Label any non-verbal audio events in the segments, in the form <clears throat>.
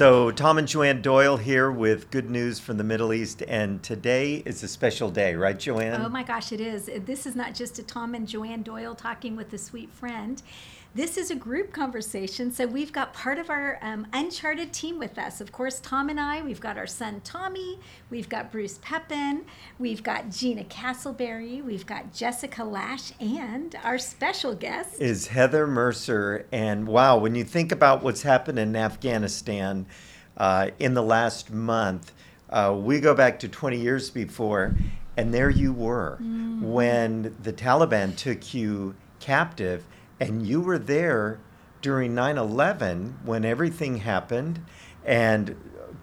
So, Tom and Joanne Doyle here with good news from the Middle East, and today is a special day, right, Joanne? Oh my gosh, it is. This is not just a Tom and Joanne Doyle talking with a sweet friend. This is a group conversation. So we've got part of our um, Uncharted team with us. Of course, Tom and I, we've got our son Tommy, we've got Bruce Pepin, we've got Gina Castleberry, we've got Jessica Lash, and our special guest is Heather Mercer. And wow, when you think about what's happened in Afghanistan uh, in the last month, uh, we go back to 20 years before, and there you were mm. when the Taliban took you captive and you were there during 9-11 when everything happened and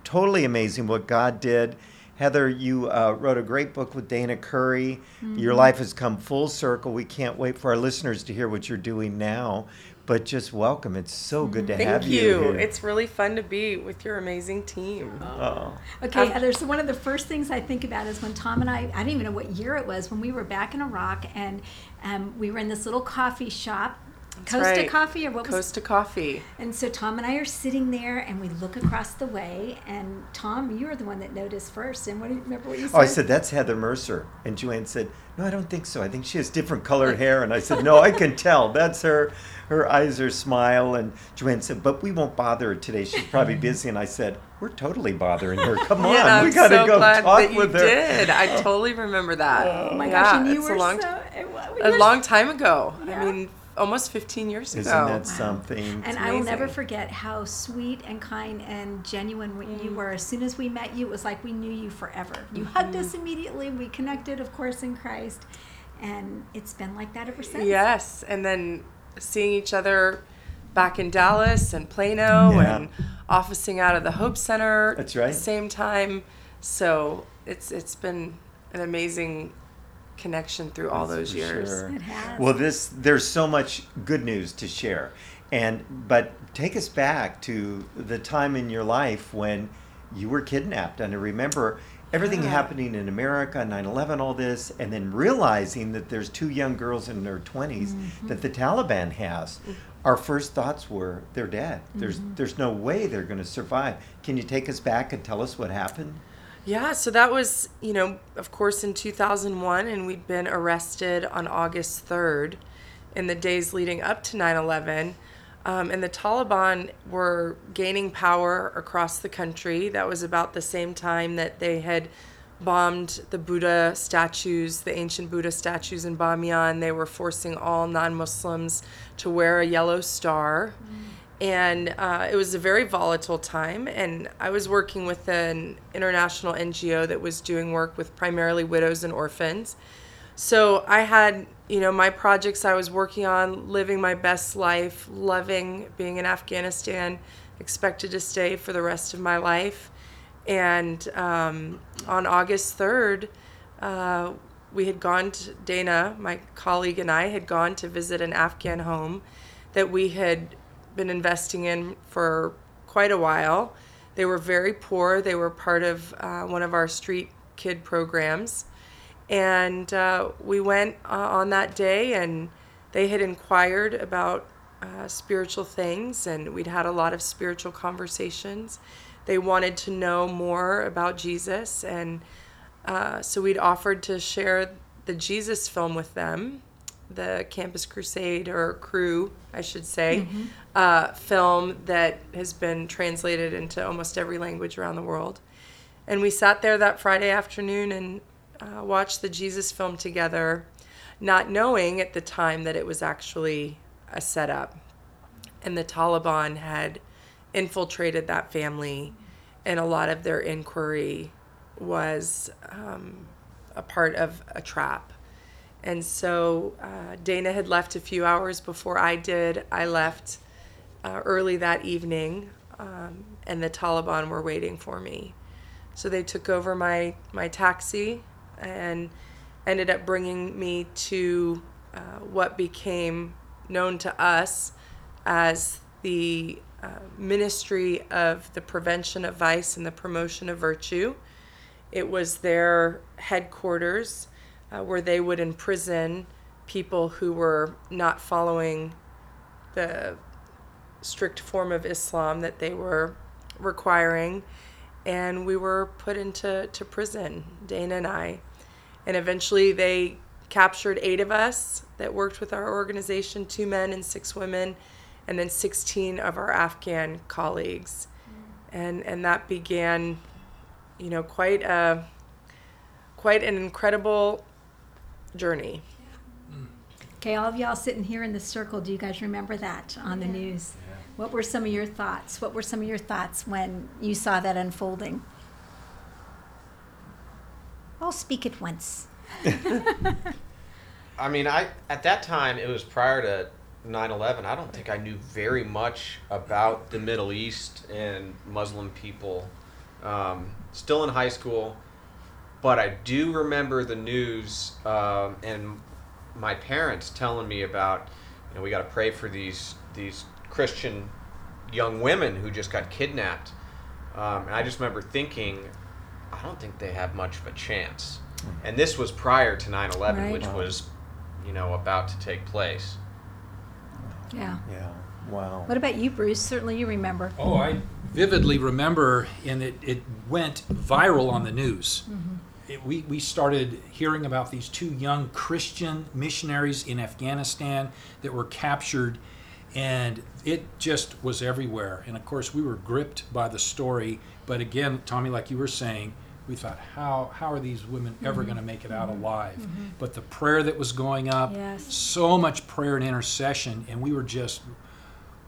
totally amazing what god did heather you uh, wrote a great book with dayna curry mm-hmm. your life has come full circle we can't wait for our listeners to hear what you're doing now but just welcome. It's so good to Thank have you. Thank you. It's really fun to be with your amazing team. Oh. Okay, um, Heather. So one of the first things I think about is when Tom and I, I don't even know what year it was, when we were back in Iraq and um, we were in this little coffee shop that's Costa right. Coffee or what was Costa Coffee. And so Tom and I are sitting there and we look across the way and Tom, you were the one that noticed first. And what do you remember what you said? Oh, I said that's Heather Mercer. And Joanne said, "No, I don't think so. I think she has different colored <laughs> hair." And I said, "No, I can tell. That's her. Her eyes are smile." And Joanne said, "But we won't bother her today. She's probably <laughs> busy." And I said, "We're totally bothering her. Come on, yeah, we got to so go glad talk that you with her." Did I <laughs> totally remember that? Oh my gosh! Yeah, and you it's were a long, so, a long time ago. Yeah. I mean, almost 15 years ago. Isn't that something? And I will never forget how sweet and kind and genuine mm. you were. As soon as we met you, it was like we knew you forever. You mm-hmm. hugged us immediately. We connected, of course, in Christ. And it's been like that ever since. Yes. And then seeing each other back in Dallas and Plano yeah. and officing out of the Hope Center That's right. at the same time. So it's it's been an amazing connection through all those years. Sure. It has. Well, this there's so much good news to share, and but take us back to the time in your life when you were kidnapped, and I remember everything yeah. happening in America, 9/11, all this, and then realizing that there's two young girls in their 20s mm-hmm. that the Taliban has. Mm-hmm. Our first thoughts were they're dead. Mm-hmm. There's there's no way they're going to survive. Can you take us back and tell us what happened? Yeah, so that was, you know, of course in 2001, and we'd been arrested on August 3rd in the days leading up to 9 11. Um, and the Taliban were gaining power across the country. That was about the same time that they had bombed the Buddha statues, the ancient Buddha statues in Bamiyan. They were forcing all non Muslims to wear a yellow star. Mm and uh, it was a very volatile time and i was working with an international ngo that was doing work with primarily widows and orphans. So i had you know my projects i was working on living my best life loving being in afghanistan expected to stay for the rest of my life. And um, on august 3rd uh, we had gone to dayna my colleague and i had gone to visit an afghan home that we had been investing in for quite a while. They were very poor. They were part of uh, one of our street kid programs. And uh, we went uh, on that day, and they had inquired about uh, spiritual things, and we'd had a lot of spiritual conversations. They wanted to know more about Jesus, and uh, so we'd offered to share the Jesus film with them the Campus Crusade or Cru, I should say, mm-hmm. uh, film that has been translated into almost every language around the world. And we sat there that Friday afternoon and uh, watched the Jesus film together, not knowing at the time that it was actually a setup. And the Taliban had infiltrated that family, and a lot of their inquiry was um, a part of a trap and so uh, Dayna had left a few hours before I did. I left uh, early that evening, um, and the Taliban were waiting for me. So they took over my, my taxi and ended up bringing me to uh, what became known to us as the uh, Ministry of the Prevention of Vice and the Promotion of Virtue. It was their headquarters uh, where they would imprison people who were not following the strict form of Islam that they were requiring, and we were put into to prison, Dayna and I. And eventually they captured eight of us that worked with our organization two men and six women, and then 16 of our Afghan colleagues. And, and that began, you know, quite a quite an incredible journey. Okay, all of y'all sitting here in the circle, do you guys remember that on the news? What were some of your thoughts? What were some of your thoughts when you saw that unfolding? I'll speak at once. <laughs> I mean, I at that time it was prior to 9/11. I don't think I knew very much about the Middle East and Muslim people. Um, still in high school, but I do remember the news um, and my parents telling me about, you know, we got to pray for these these Christian young women who just got kidnapped. Um, and I just remember thinking, I don't think they have much of a chance. And this was prior to 9 11, Right. which was, you know, about to take place. Yeah. Yeah. Wow. What about you, Bruce? Certainly you remember. Oh, I vividly remember, and it, it went viral on the news. It, we, we started hearing about these two young Christian missionaries in Afghanistan that were captured, and it just was everywhere. And of course, we were gripped by the story. But again, Tommy, like you were saying, we thought, how, how are these women ever mm-hmm. going to make it out mm-hmm. alive? Mm-hmm. But the prayer that was going up, Yes. so much prayer and intercession, and we were just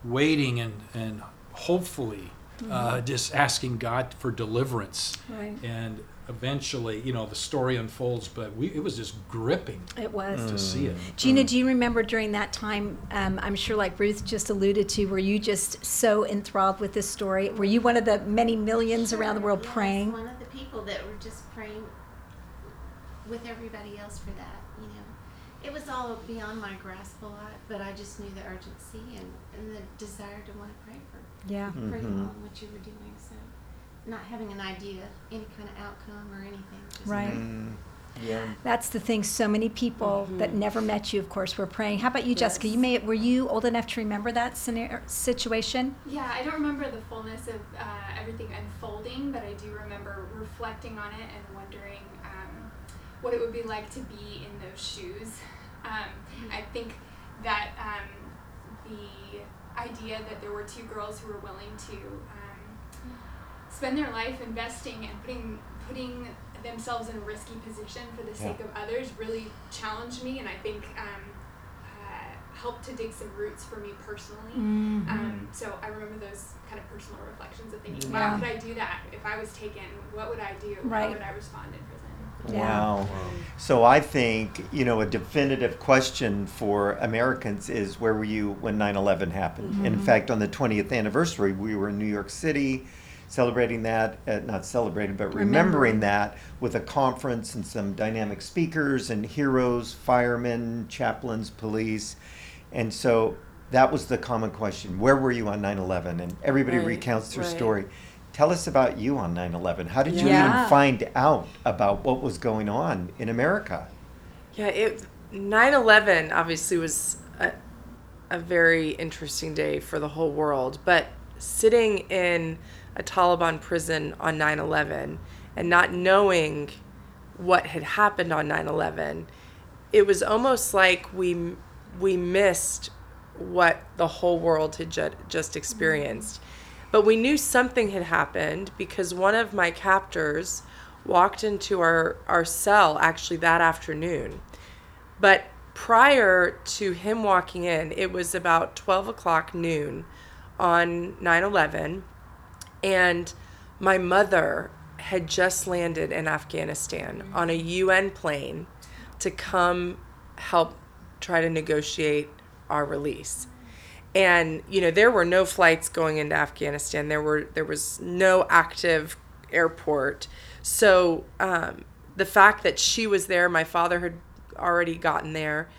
waiting and, and hopefully uh, just asking God for deliverance. Right. And eventually, you know, the story unfolds, but we, it was just gripping It was. to see it. Gina, do you remember during that time? Um, I'm sure, like Bruce just alluded to, were you just so enthralled with this story? Were you one of the many millions around the world Yes, praying? One of the people that were just praying with everybody else for that, you know. It was all beyond my grasp a lot, but I just knew the urgency and, and the desire to want to pray for Yeah. pray Mhm. along what you were doing. So not having an idea, any kind of outcome or anything. Just Right. Mm, yeah. That's the thing. So many people that never met you, of course, were praying. How about you, Jessica? You may were you old enough to remember that scenario, situation? Yeah, I don't remember the fullness of uh, everything unfolding, but I do remember reflecting on it and wondering um, what it would be like to be in those shoes. Um, I think that um, the idea that there were two girls who were willing to um, spend their life investing and putting putting themselves in a risky position for the sake Yeah. of others really challenged me, and I think um, uh, helped to dig some roots for me personally. Um, so I remember those kind of personal reflections of thinking, Yeah. wow, could I do that? If I was taken, what would I do? Right. How would I respond in prison? Yeah. Wow. So I think, you know, a definitive question for Americans is where were you when 9 11 happened? And in fact, on the 20th anniversary, we were in New York City celebrating that, uh, not celebrating, but remembering, Remembering. that with a conference and some dynamic speakers and heroes, firemen, chaplains, police. And so that was the common question where were you on 9 11? And everybody Right, recounts their right. story. Tell us about you on 9 11. How did you Yeah. even find out about what was going on in America? Yeah, it 9/11 obviously was a, a very interesting day for the whole world, but sitting in a Taliban prison on 9/11 and not knowing what had happened on 9/11, it was almost like we we missed what the whole world had ju- just experienced. But we knew something had happened because one of my captors walked into our, our cell actually that afternoon. But prior to him walking in, it was about 12 o'clock noon on 9 11. And my mother had just landed in Afghanistan on a UN plane to come help try to negotiate our release. And you know there were no flights going into Afghanistan. There were there was no active airport. So um, the fact that she was there, my father had already gotten there,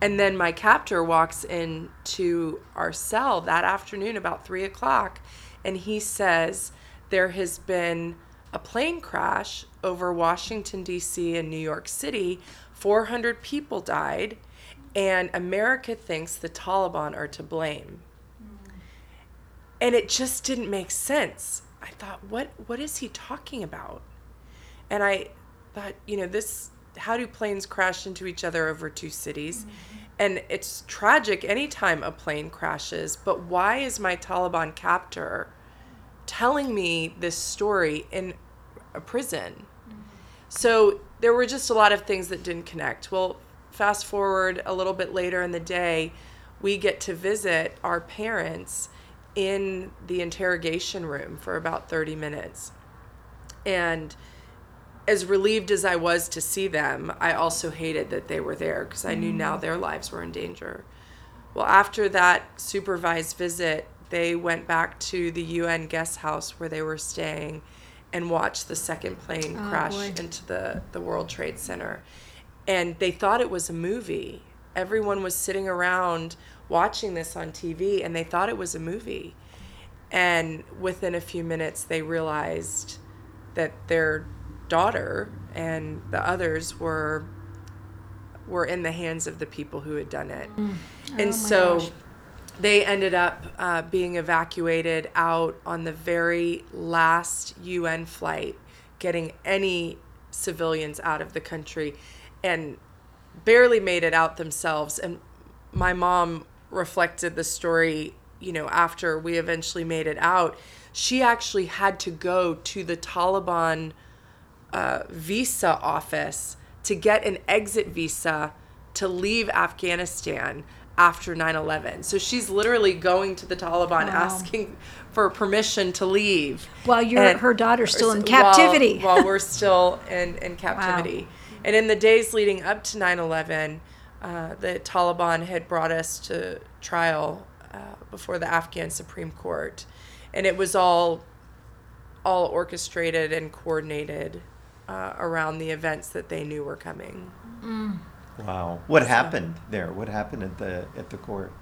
and then my captor walks into our cell that afternoon about three o'clock, and he says there has been a plane crash over Washington D.C. and New York City. 400 people died, and America thinks the Taliban are to blame. Hmm. And it just didn't make sense. I thought, what what is he talking about? And I thought, you know, this how do planes crash into each other over two cities? Mm-hmm. And it's tragic anytime a plane crashes, but why is my Taliban captor telling me this story in a prison? So there were just a lot of things that didn't connect. Well, fast forward a little bit later in the day, we get to visit our parents in the interrogation room for about 30 minutes. And as relieved as I was to see them, I also hated that they were there because I knew now mm. their lives were in danger. Well, after that supervised visit, they went back to the UN guest house where they were staying and watched the second plane Oh, crash boy. into the, the World Trade Center. And they thought it was a movie. Everyone was sitting around watching this on TV and they thought it was a movie. And within a few minutes, they realized that their daughter and the others were were in the hands of the people who had done it. Oh my and so gosh. they ended up uh, being evacuated out on the very last UN flight, getting any civilians out of the country, and barely made it out themselves. And my mom reflected the story, you know, after we eventually made it out. She actually had to go to the Taliban uh, visa office to get an exit visa to leave Afghanistan after 9 11. So she's literally going to the Taliban Wow. asking for permission to leave. While your- And- her daughter's still in captivity. <laughs> While, we're still in, in captivity. And in the days leading up to 9 11, uh, the Taliban had brought us to trial uh, before the Afghan Supreme Court. And it was all all orchestrated and coordinated uh, around the events that they knew were coming. Wow. What happened there? What happened at the at the court?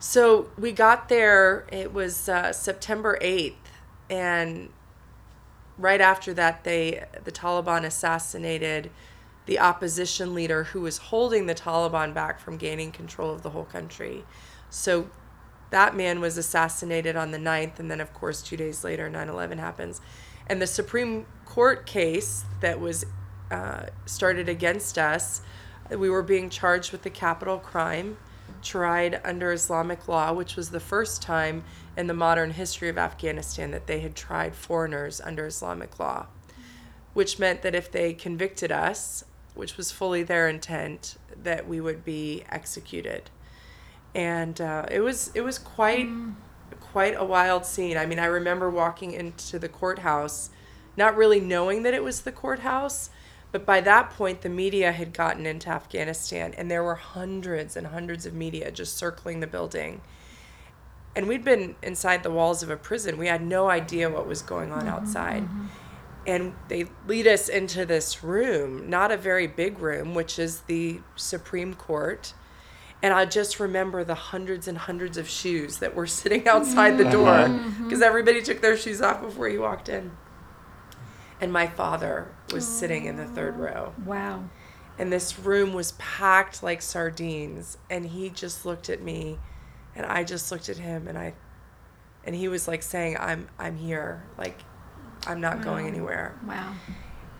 So we got there, it was uh, September 8th, and right after that, they the Taliban assassinated the opposition leader who was holding the Taliban back from gaining control of the whole country. So that man was assassinated on the 9th, and then, of course, two days later, 9 11 happens. And the Supreme Court case that was uh, started against us, we were being charged with a capital crime, tried under Islamic law, which was the first time in the modern history of Afghanistan that they had tried foreigners under Islamic law, which meant that if they convicted us, which was fully their intent, that we would be executed and uh, it was it was quite quite a wild scene. I mean, I remember walking into the courthouse, not really knowing that it was the courthouse, but by that point the media had gotten into Afghanistan, and there were hundreds and hundreds of media just circling the building. And we'd been inside the walls of a prison. We had no idea what was going on mm-hmm, outside. Mm-hmm. And they lead us into this room, not a very big room, which is the Supreme Court. And I just remember the hundreds and hundreds of shoes that were <laughs> sitting outside the uh-huh. door mm-hmm. because everybody took their shoes off before you walked in. And my father was sitting in the third row. Wow. And this room was packed like sardines. And he just looked at me and I just looked at him and I and he was like saying, I'm I'm here. Like I'm not going anywhere Wow.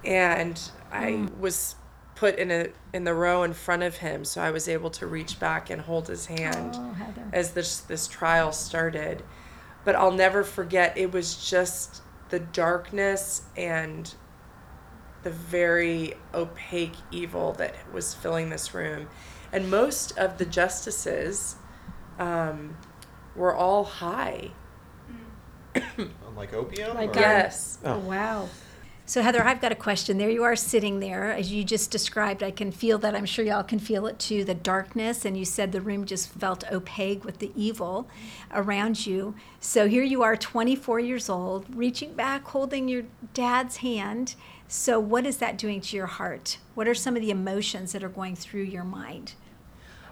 and I hmm. was put in a in the row in front of him, so I was able to reach back and hold his hand Oh, as this this trial started. But I'll never forget. It was just the darkness and the very opaque evil that was filling this room, and most of the justices um, were all high. <coughs> Like opium? Like or- a- Yes. Oh, wow. So, Heather, I've got a question. There you are sitting there, as you just described. I can feel that. I'm sure y'all can feel it too the darkness. And you said the room just felt opaque with the evil around you. So, here you are, 24 years old, reaching back, holding your dad's hand. So, what is that doing to your heart? What are some of the emotions that are going through your mind?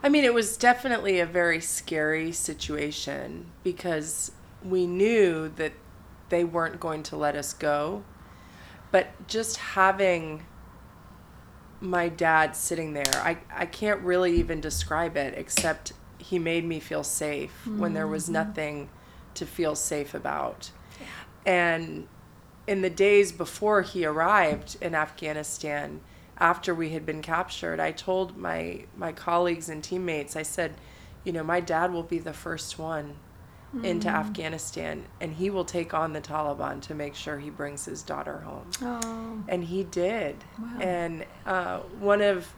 I mean, it was definitely a very scary situation because we knew that they weren't going to let us go. But just having my dad sitting there, I, I can't really even describe it except he made me feel safe when there was mm-hmm. nothing to feel safe about. And in the days before he arrived in Afghanistan, after we had been captured, I told my my colleagues and teammates, I said, you know, my dad will be the first one into Afghanistan and he will take on the Taliban to make sure he brings his daughter home. Oh, And he did. Wow. And uh, one of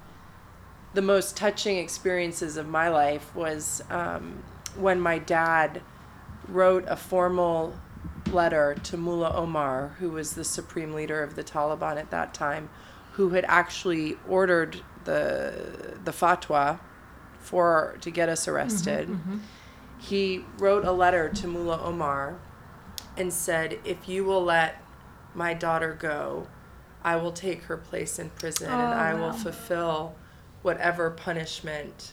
the most touching experiences of my life was um, when my dad wrote a formal letter to Mullah Omar, who was the supreme leader of the Taliban at that time, who had actually ordered the the fatwa for to get us arrested. He wrote a letter to Mullah Omar and said, "If you will let my daughter go, I will take her place in prison and Oh, I will fulfill whatever punishment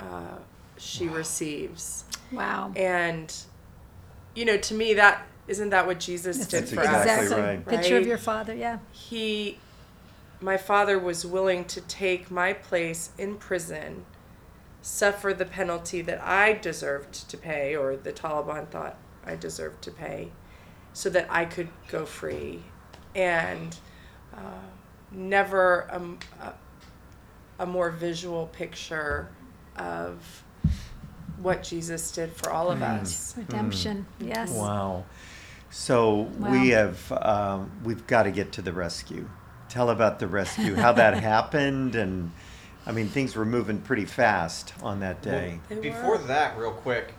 uh, she receives." wow. And you know, to me, that isn't that what Jesus did for exactly us? right. Picture of your father, yeah. He, my father, was willing to take my place in prison, suffer the penalty that I deserved to pay, or the Taliban thought I deserved to pay, so that I could go free, and uh, never a, a, a more visual picture of what Jesus did for all of us. Redemption, yes. Wow. So Wow. we have um, we've got to get to the rescue. Tell about the rescue, how that <laughs> happened, and I mean things were moving pretty fast on that day. They Before were. that, real quick,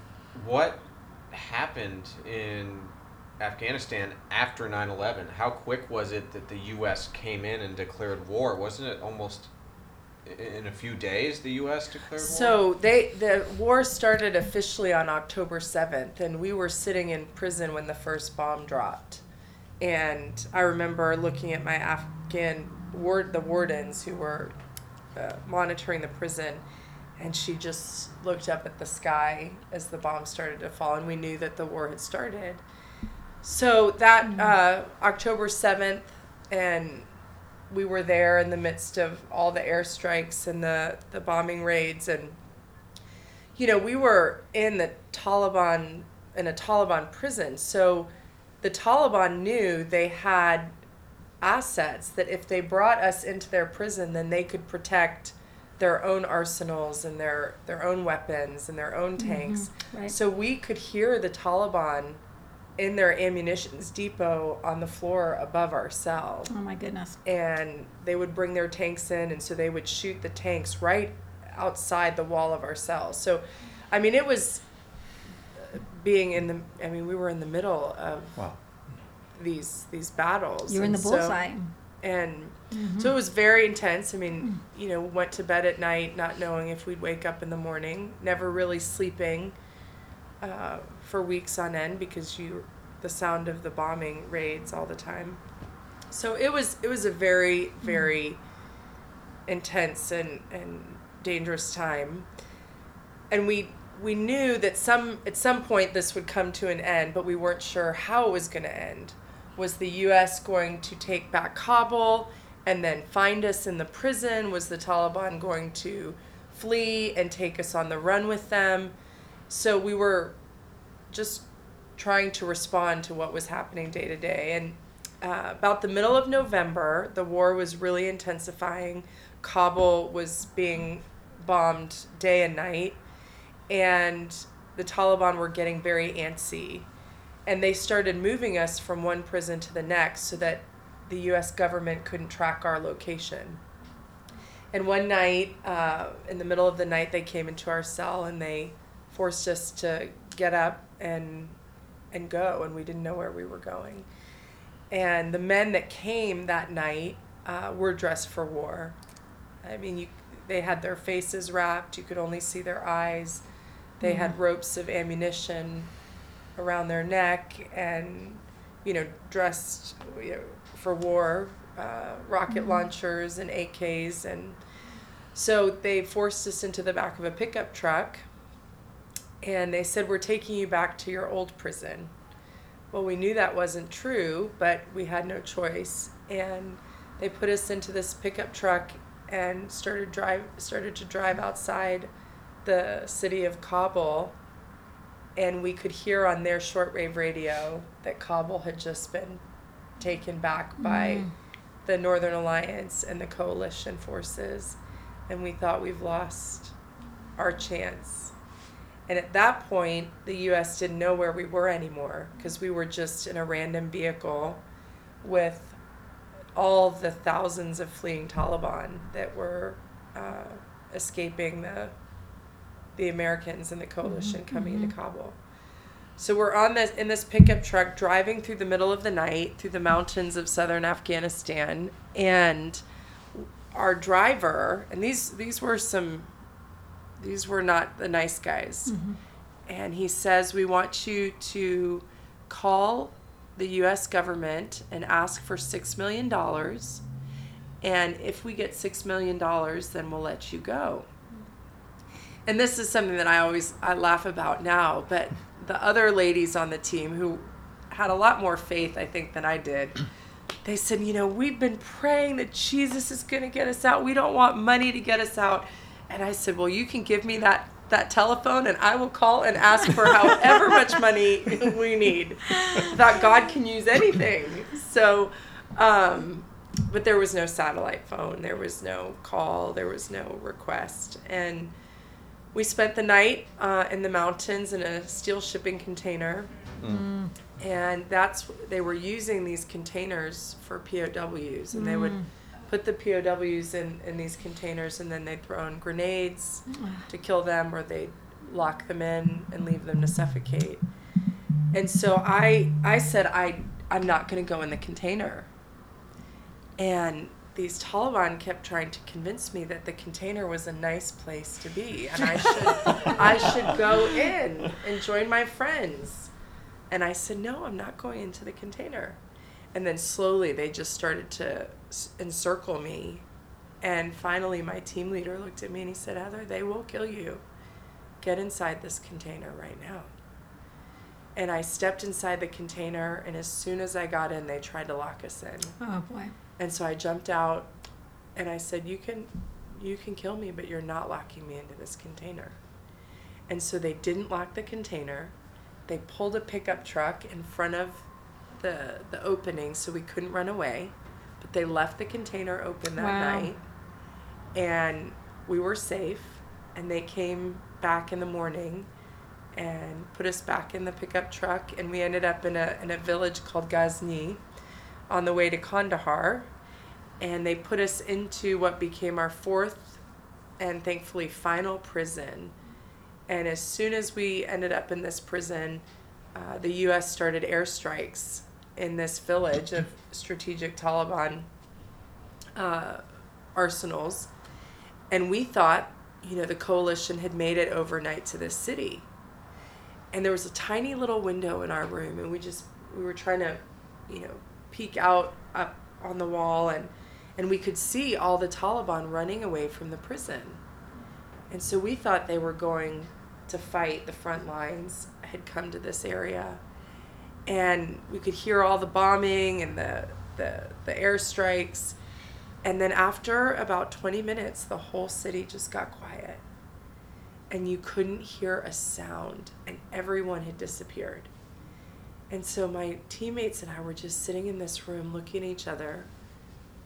what happened in Afghanistan after 9 11? How quick was it that the U.S. came in and declared war? Wasn't it almost in a few days the U.S. declared war? So they the war started officially on October seventh, and we were sitting in prison when the first bomb dropped. And I remember looking at my Afghan ward the wardens who were uh, monitoring the prison, and she just looked up at the sky as the bomb started to fall, and we knew that the war had started. So that uh, October seventh, and we were there in the midst of all the airstrikes and the, the bombing raids and you know we were in the taliban in a taliban prison so the taliban knew they had assets that if they brought us into their prison then they could protect their own arsenals and their their own weapons and their own tanks right. so we could hear the taliban in their ammunitions depot on the floor above our cell Oh my goodness. and they would bring their tanks in and so they would shoot the tanks right outside the wall of our cells so i mean it was uh, being in the i mean we were in the middle of Wow. These these battles You're in the and so- bullseye. and Mm-hmm. so it was very intense i mean Mm. you know went to bed at night not knowing if we'd wake up in the morning never really sleeping uh, for weeks on end because you the sound of the bombing raids all the time so it was it was a very very intense and and dangerous time and we we knew that some at some point this would come to an end but we weren't sure how it was going to end was the US going to take back Kabul and then find us in the prison was the Taliban going to flee and take us on the run with them so we were just trying to respond to what was happening day to day. And uh, about the middle of November, the war was really intensifying. Kabul was being bombed day and night, and the Taliban were getting very antsy. And they started moving us from one prison to the next so that the US government couldn't track our location. And one night, uh, in the middle of the night, they came into our cell and they forced us to get up and and go, and we didn't know where we were going. And the men that came that night uh, were dressed for war. I mean, you, they had their faces wrapped; you could only see their eyes. They had ropes of ammunition around their neck, and you know, dressed you know, for war, uh, rocket launchers and AKs, and so they forced us into the back of a pickup truck and they said, We're taking you back to your old prison. Well, we knew that wasn't true, but we had no choice. And they put us into this pickup truck and started drive started to drive outside the city of Kabul. And we could hear on their shortwave radio that Kabul had just been taken back by the Northern Alliance and the coalition forces, and we thought we've lost our chance. And at that point, the U.S. didn't know where we were anymore because we were just in a random vehicle with all the thousands of fleeing Taliban that were uh, escaping the the Americans and the coalition mm-hmm. coming into mm-hmm. Kabul. So we're on this in this pickup truck driving through the middle of the night through the mountains of southern Afghanistan and our driver and these these were some these were not the nice guys. Mm-hmm. And he says we want you to call the US government and ask for 6 million dollars and if we get 6 million dollars then we'll let you go and this is something that I always I laugh about now, but the other ladies on the team who had a lot more faith, I think, than I did, <clears throat> they said, you know, we've been praying that Jesus is going to get us out. We don't want money to get us out. And I said, well, you can give me that that telephone and I will call and ask for however much <laughs> money we need. That God can use anything. So, um, but there was no satellite phone, there was no call, there was no request, and we spent the night uh, in the mountains in a steel shipping container. Mm. And that's they were using these containers for POWs and they would mm. put the POWs in, in these containers and then they'd throw in grenades mm. to kill them or they'd lock them in and leave them to suffocate. And so I I said I I'm not going to go in the container. And these Taliban kept trying to convince me that the container was a nice place to be and I <laughs> should I should go in and join my friends. And I said, "No, I'm not going into the container." And then slowly they just started to s- encircle me. And finally my team leader looked at me and he said, "Heather, they will kill you. Get inside this container right now." And I stepped inside the container and as soon as I got in, they tried to lock us in. Oh boy. And so I jumped out and I said, "You can you can kill me, but you're not locking me into this container." And so they didn't lock the container. They pulled a pickup truck in front of the the opening so we couldn't run away, but they left the container open that Wow. night. And we were safe and they came back in the morning and put us back in the pickup truck and we ended up in a in a village called Ghazni on the way to Kandahar, and they put us into what became our fourth and thankfully final prison. And as soon as we ended up in this prison, uh, the U.S. started airstrikes in this village of strategic Taliban uh, arsenals, and we thought, you know, the coalition had made it overnight to this city. And there was a tiny little window in our room, and we just we were trying to, you know, peek out up on the wall and and we could see all the Taliban running away from the prison. And so we thought they were going to fight the front lines had come to this area. And we could hear all the bombing and the the, the airstrikes. And then after about 20 minutes, the whole city just got quiet. And you couldn't hear a sound, and everyone had disappeared. And so my teammates and I were just sitting in this room looking at each other.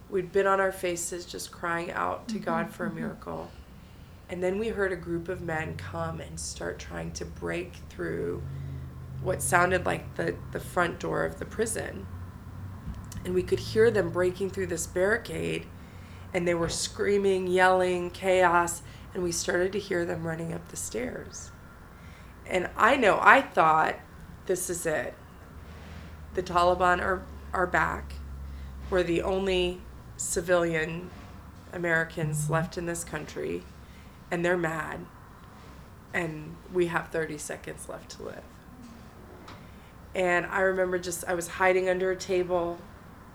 We'd been on our faces just crying out to God for a mm-hmm, mm-hmm. miracle. And then we heard a group of men come and start trying to break through what sounded like the, the front door of the prison. And we could hear them breaking through this barricade, and they were screaming, yelling, chaos, and we started to hear them running up the stairs. And I know I thought, this is it the Taliban are, are back. We're the only civilian Americans left in this country, and they're mad. And we have 30 seconds left to live. And I remember just I was hiding under a table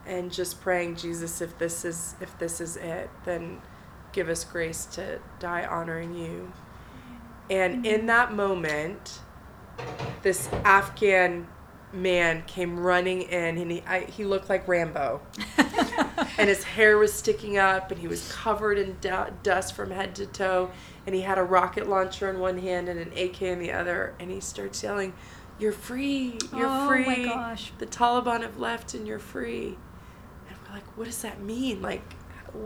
and just praying, Jesus, if this is if this is it, then give us grace to die honoring you. And in that moment, this Afghan man came running in and he I, he looked like Rambo. <laughs> and his hair was sticking up, and he was covered in du- dust from head to toe, and he had a rocket launcher in one hand and an AK in the other, and he starts yelling, "You're free! You're free. Oh, my gosh. The Taliban have left, and you're free." And we're like, "What does that mean? Like,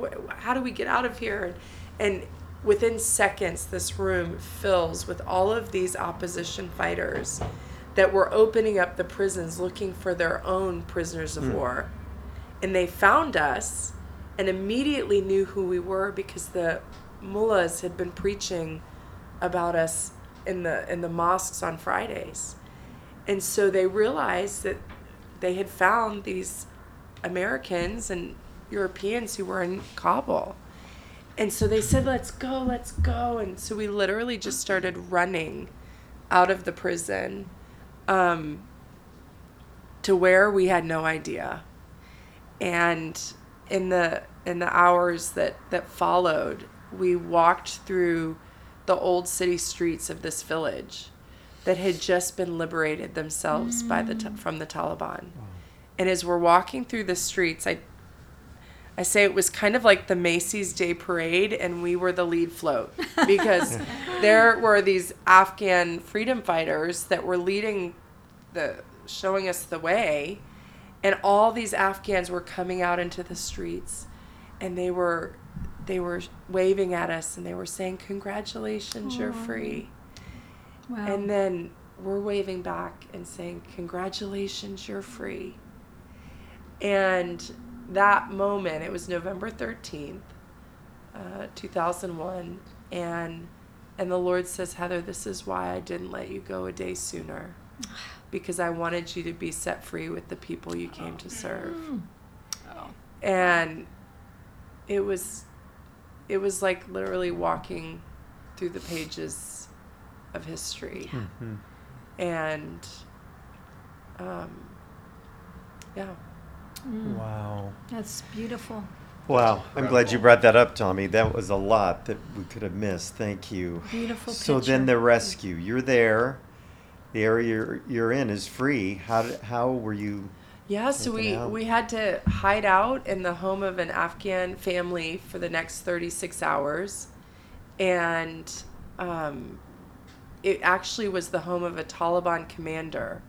wh- how do we get out of here?" And, and within seconds, this room fills with all of these opposition fighters that were opening up the prisons looking for their own prisoners of hmm. war. And they found us and immediately knew who we were because the mullahs had been preaching about us in the in the mosques on Fridays. And so they realized that they had found these Americans and Europeans who were in Kabul. And so they said, let's go, let's go. And so we literally just started running out of the prison um, to where we had no idea. And in the in the hours that, that followed, we walked through the old city streets of this village that had just been liberated themselves by the from the Taliban. And as we're walking through the streets, I I say it was kind of like the Macy's Day Parade, and we were the lead float <laughs> because there were these Afghan freedom fighters that were leading the, showing us the way, and all these Afghans were coming out into the streets, and they were, they were waving at us, and they were saying, "Congratulations, you're free," Wow. and then we're waving back and saying, "Congratulations, you're free." And that moment, it was November 13th, uh, 2001, and and the Lord says, Heather, this is why I didn't let you go a day sooner, <sighs> because I wanted you to be set free with the people you came to serve. Oh. And it was, it was like literally walking through the pages of history, Mhm. and um, yeah. Mm. Wow. That's beautiful. Wow. I'm glad you brought that up, Tommy. That was a lot that we could have missed. Thank you. Beautiful So picture. then the rescue. You're there. The area you're, you're in is free. How did, how were you? Yeah, so we, out. we had to hide out in the home of an Afghan family for the next 36 hours. And um, it actually was the home of a Taliban commander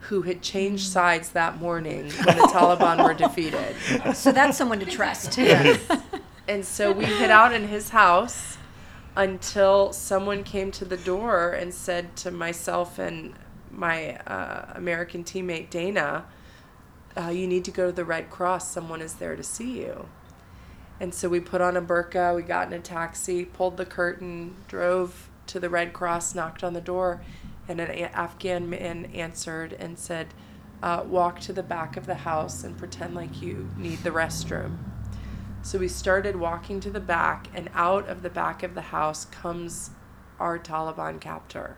who had changed sides that morning when the Taliban were <laughs> defeated. so that's someone to trust. And so we hid out in his house until someone came to the door and said to myself and my uh, American teammate Dayna, uh, "You need to go to the Red Cross. Someone is there to see you." And so we put on a burqa, we got in a taxi, pulled the curtain, drove to the Red Cross, knocked on the door, and an Afghan man answered and said, uh, "Walk to the back of the house and pretend like you need the restroom." So we started walking to the back, and out of the back of the house comes our Taliban captor.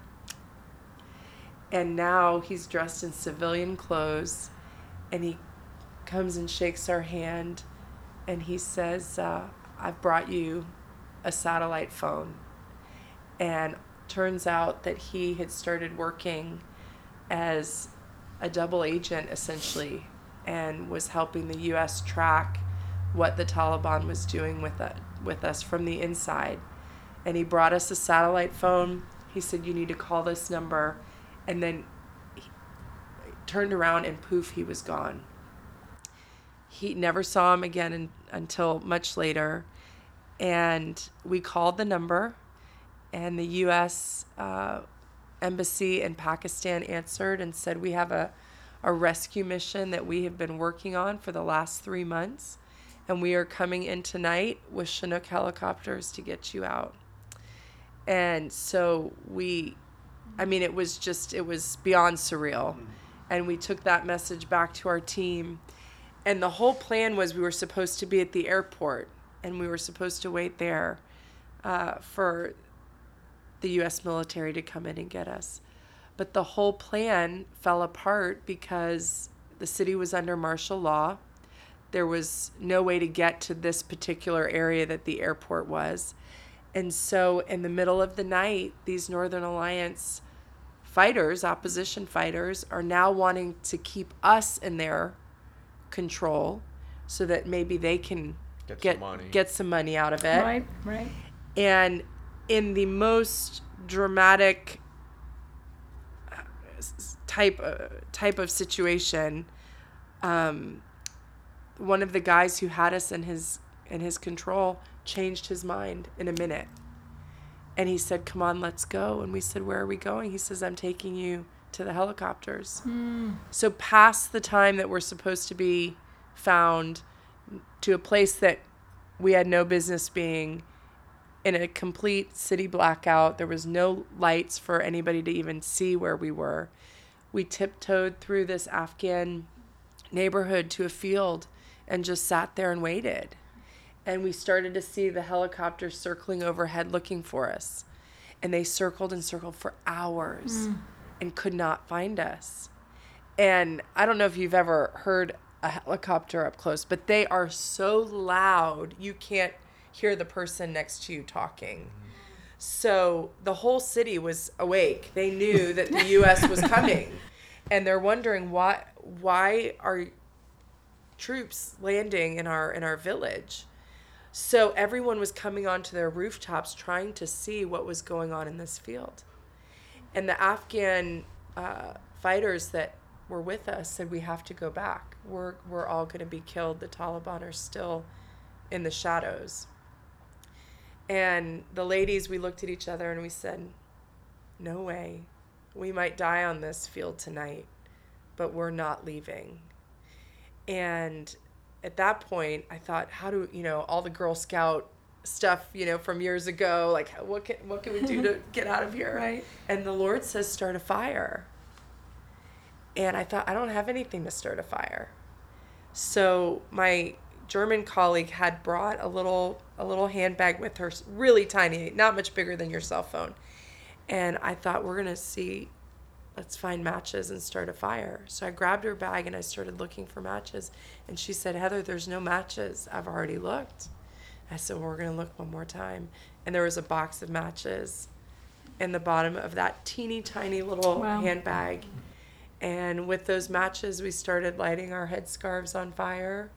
And now he's dressed in civilian clothes, and he comes and shakes our hand, and he says, uh, I've brought you a satellite phone. And turns out that he had started working as a double agent essentially and was helping the US track what the Taliban was doing with it, with us from the inside. And he brought us a satellite phone. He said you need to call this number and then he turned around and poof he was gone. He never saw him again in, until much later. And we called the number and the U.S. Uh, embassy in Pakistan answered and said, We have a, a rescue mission that we have been working on for the last three months, and we are coming in tonight with Chinook helicopters to get you out. And so we, I mean, it was just, it was beyond surreal. And we took that message back to our team. And the whole plan was we were supposed to be at the airport and we were supposed to wait there uh, for the U.S. military to come in and get us. But the whole plan fell apart because the city was under martial law. There was no way to get to this particular area that the airport was. And so, in the middle of the night, these Northern Alliance fighters, opposition fighters, are now wanting to keep us in their control so that maybe they can Get some money. get some money out of it. Right, right. And in the most dramatic uh, type uh, type of situation, um, one of the guys who had us in his in his control changed his mind in a minute, and he said, "Come on, let's go." And we said, "Where are we going?" He says, "I'm taking you to the helicopters." So past the time that we're supposed to be found to a place that we had no business being in a complete city blackout. There was no lights for anybody to even see where we were. We tiptoed through this Afghan neighborhood to a field and just sat there and waited. And we started to see the helicopters circling overhead looking for us. And they circled and circled for hours hmm. and could not find us. And I don't know if you've ever heard a helicopter up close, but they are so loud you can't hear the person next to you talking. So the whole city was awake. They knew <laughs> that the US was coming. And they're wondering why why are troops landing in our in our village? So everyone was coming onto their rooftops trying to see what was going on in this field. And the Afghan uh, fighters that were with us said, We have to go back. We're, we're all going to be killed. The Taliban are still in the shadows. And the ladies, we looked at each other and we said, No way. We might die on this field tonight, but we're not leaving. And at that point, I thought, how do you know all the Girl Scout stuff, you know, from years ago? Like, what can what can we do to <laughs> get out of here? Right. And the Lord says, start a fire. And I thought, I don't have anything to start a fire. So my German colleague had brought a little a little handbag with her, really tiny, not much bigger than your cell phone. And I thought we're gonna see, let's find matches and start a fire. So I grabbed her bag and I started looking for matches. And she said, Heather, there's no matches. I've already looked. I said, well, we're gonna look one more time. And there was a box of matches in the bottom of that teeny tiny little Wow. handbag. And with those matches, we started lighting our headscarves on fire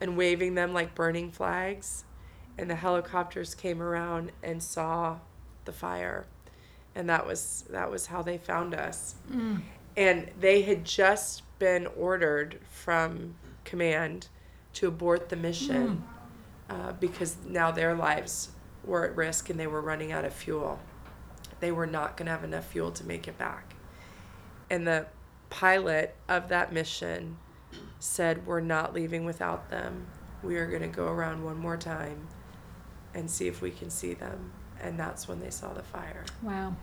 and waving them like burning flags. And the helicopters came around and saw the fire. And that was that was how they found us. And they had just been ordered from command to abort the mission uh, because now their lives were at risk and they were running out of fuel. They were not going to have enough fuel to make it back. And the pilot of that mission said, We're not leaving without them. We are going to go around one more time and see if we can see them. And that's when they saw the fire. Wow.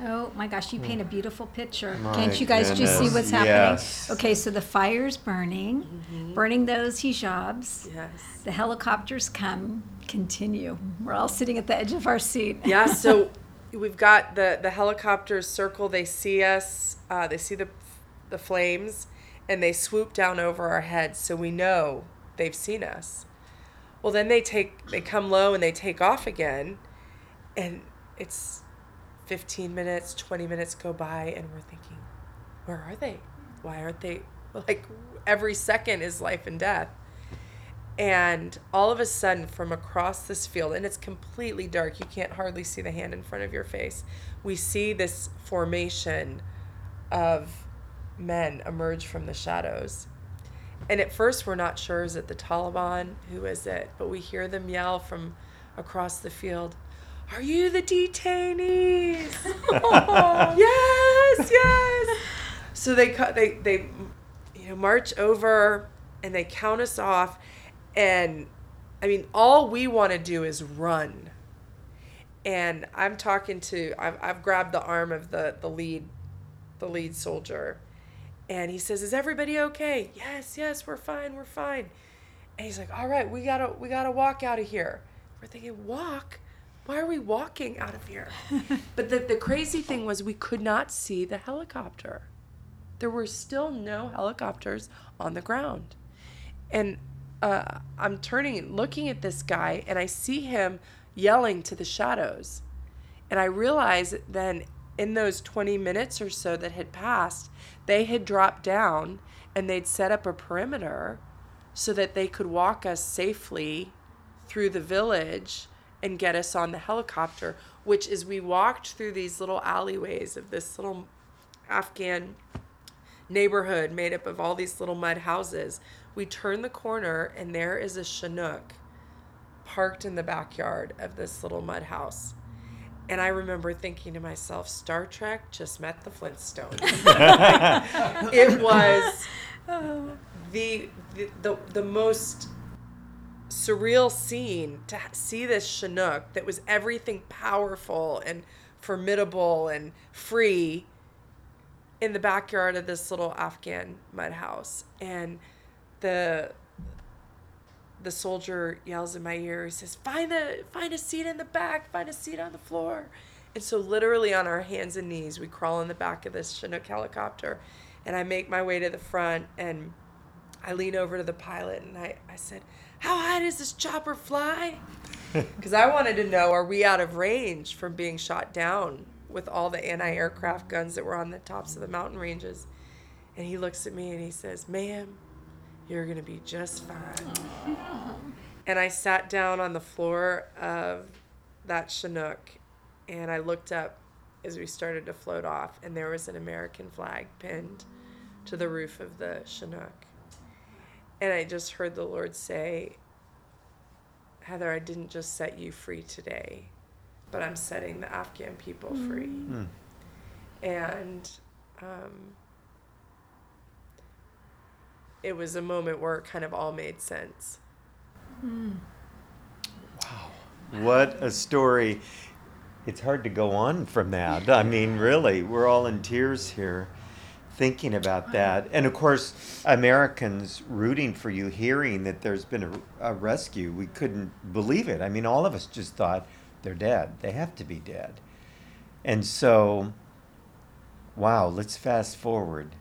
Oh my gosh, you paint a beautiful picture. My Can't you guys just see what's happening? yes. Okay, so the fire's burning, burning those hijabs. Yes. The helicopters come, continue. We're all sitting at the edge of our seat. yeah so <laughs> we've got the the helicopters circle they see us uh, they see the the flames and they swoop down over our heads so we know they've seen us. Well then they take they come low and they take off again and it's 15 minutes 20 minutes go by and we're thinking where are they? Why aren't they? <laughs> Like every second is life and death. And all of a sudden, from across this field, and it's completely dark, you can't hardly see the hand in front of your face. We see this formation of men emerge from the shadows. And at first, we're not sure is it the Taliban? Who is it? But we hear them yell from across the field Are you the detainees? <laughs> yes, yes. So they cut. They they, you know, march over and they count us off, and I mean, all we want to do is run. And I'm talking to. I've I've grabbed the arm of the the lead, the lead soldier, and he says, "Is everybody okay?" Yes, yes, we're fine, we're fine. And he's like, "All right, we gotta we gotta walk out of here." We're thinking, "Walk." Why are we walking out of here? <laughs> but the, the crazy thing was we could not see the helicopter there were still no helicopters on the ground. And uh, I'm turning and looking at this guy, and I see him yelling to the shadows. And I realize then in those 20 minutes or so that had passed, they had dropped down and they'd set up a perimeter so that they could walk us safely through the village and get us on the helicopter, which as we walked through these little alleyways of this little Afghan neighborhood made up of all these little mud houses. We turn the corner and there is a Chinook parked in the backyard of this little mud house. And I remember thinking to myself, Star Trek just met the Flintstones. <laughs> it was <laughs> the, the the the most surreal scene to see this Chinook that was everything powerful and formidable and free in the backyard of this little Afghan mud house. And the the soldier yells in my ear, he says, Find a find a seat in the back, find a seat on the floor. And so literally on our hands and knees we crawl in the back of this Chinook helicopter and I make my way to the front and I lean over to the pilot and I, I said, How high does this chopper fly? <laughs> Because I wanted to know, are we out of range from being shot down with all the anti aircraft guns that were on the tops of the mountain ranges? And he looks at me and he says, Ma'am, you're going to be just fine. And I sat down on the floor of that Chinook and I looked up as we started to float off, and there was an American flag pinned to the roof of the Chinook. And I just heard the Lord say, Heather, I didn't just set you free today, but I'm setting the Afghan people free. Mm. And um, it was a moment where it kind of all made sense. Wow, what a story. It's hard to go on from that. I mean, really, we're all in tears here thinking about that. And of course, Americans rooting for you, hearing that there's been a, a rescue. We couldn't believe it. I mean, all of us just thought they're dead. They have to be dead. And so, wow, let's fast forward.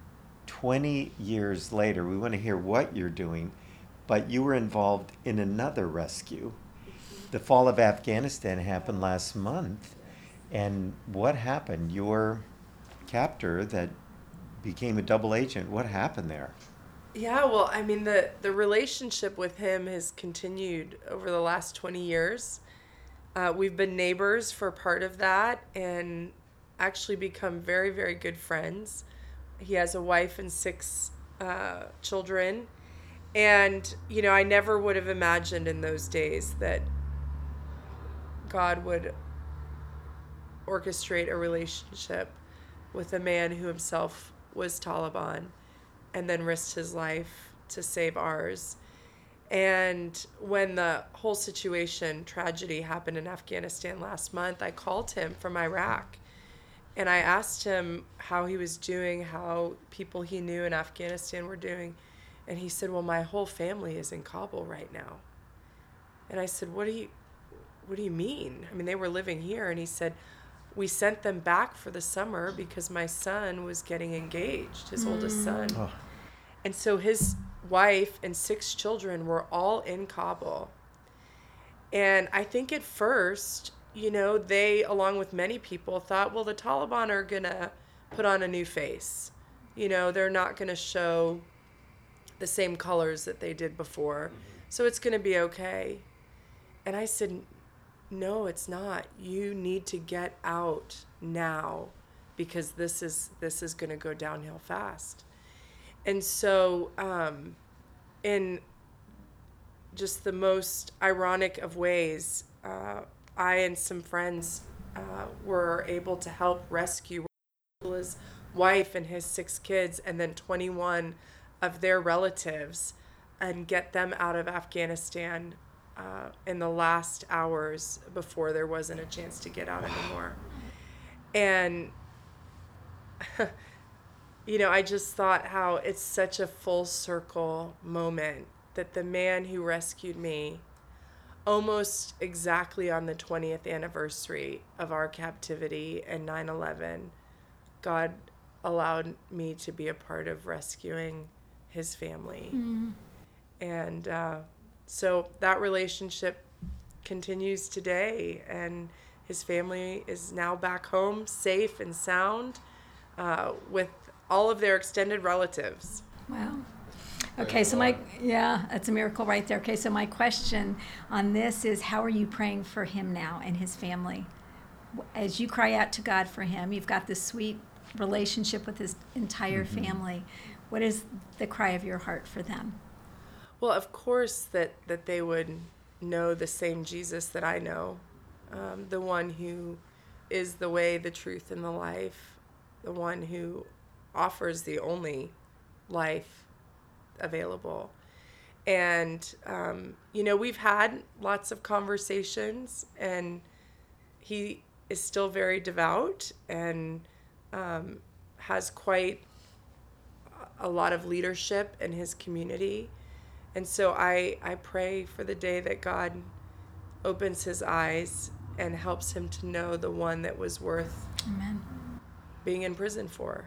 20 years later, we want to hear what you're doing, but you were involved in another rescue. The fall of Afghanistan happened last month. And what happened? Your captor that became a double agent, what happened there? Yeah, well, I mean the the relationship with him has continued over the last 20 years. Uh, we've been neighbors for part of that and actually become very very good friends. He has a wife and six uh, children, and you know I never would have imagined in those days that God would orchestrate a relationship with a man who himself was Taliban and then risked his life to save ours. And when the whole situation, tragedy happened in Afghanistan last month, I called him from Iraq and I asked him how he was doing, how people he knew in Afghanistan were doing. And he said, Well, my whole family is in Kabul right now. And I said, What do you what do you mean? I mean, they were living here. And he said, We sent them back for the summer because my son was getting engaged, his oldest mm. son. Oh. And so his wife and six children were all in Kabul. And I think at first, you know, they, along with many people, thought, well, the Taliban are going to put on a new face. You know, they're not going to show the same colors that they did before. So it's going to be okay. And I said, no, it's not. You need to get out now because this is this is going to go downhill fast. And so um in just the most ironic of ways, uh, I and some friends uh, were able to help rescue his wife and his six kids, and then 21 of their relatives, and get them out of Afghanistan uh, in the last hours before there wasn't a chance to get out anymore. And <laughs> you know, I just thought how it's such a full circle moment that the man who rescued me almost exactly on the 20th anniversary of our captivity and 9/11 God allowed me to be a part of rescuing his family. And uh, so that relationship continues today and his family is now back home safe and sound uh, with all of their extended relatives. Wow. Okay, so my yeah, that's a miracle right there. Okay, so my question on this is how are you praying for him now and his family? As you cry out to God for him, you've got this sweet relationship with his entire family. What is the cry of your heart for them? Well, of course that that they would know the same Jesus that I know, um, the one who is the way, the truth, and the life, the one who offers the only life available. And um, you know, we've had lots of conversations, and he is still very devout and um, has quite a lot of leadership in his community. And so I, I pray for the day that God opens his eyes and helps him to know the one that was worth Amen. being in prison for.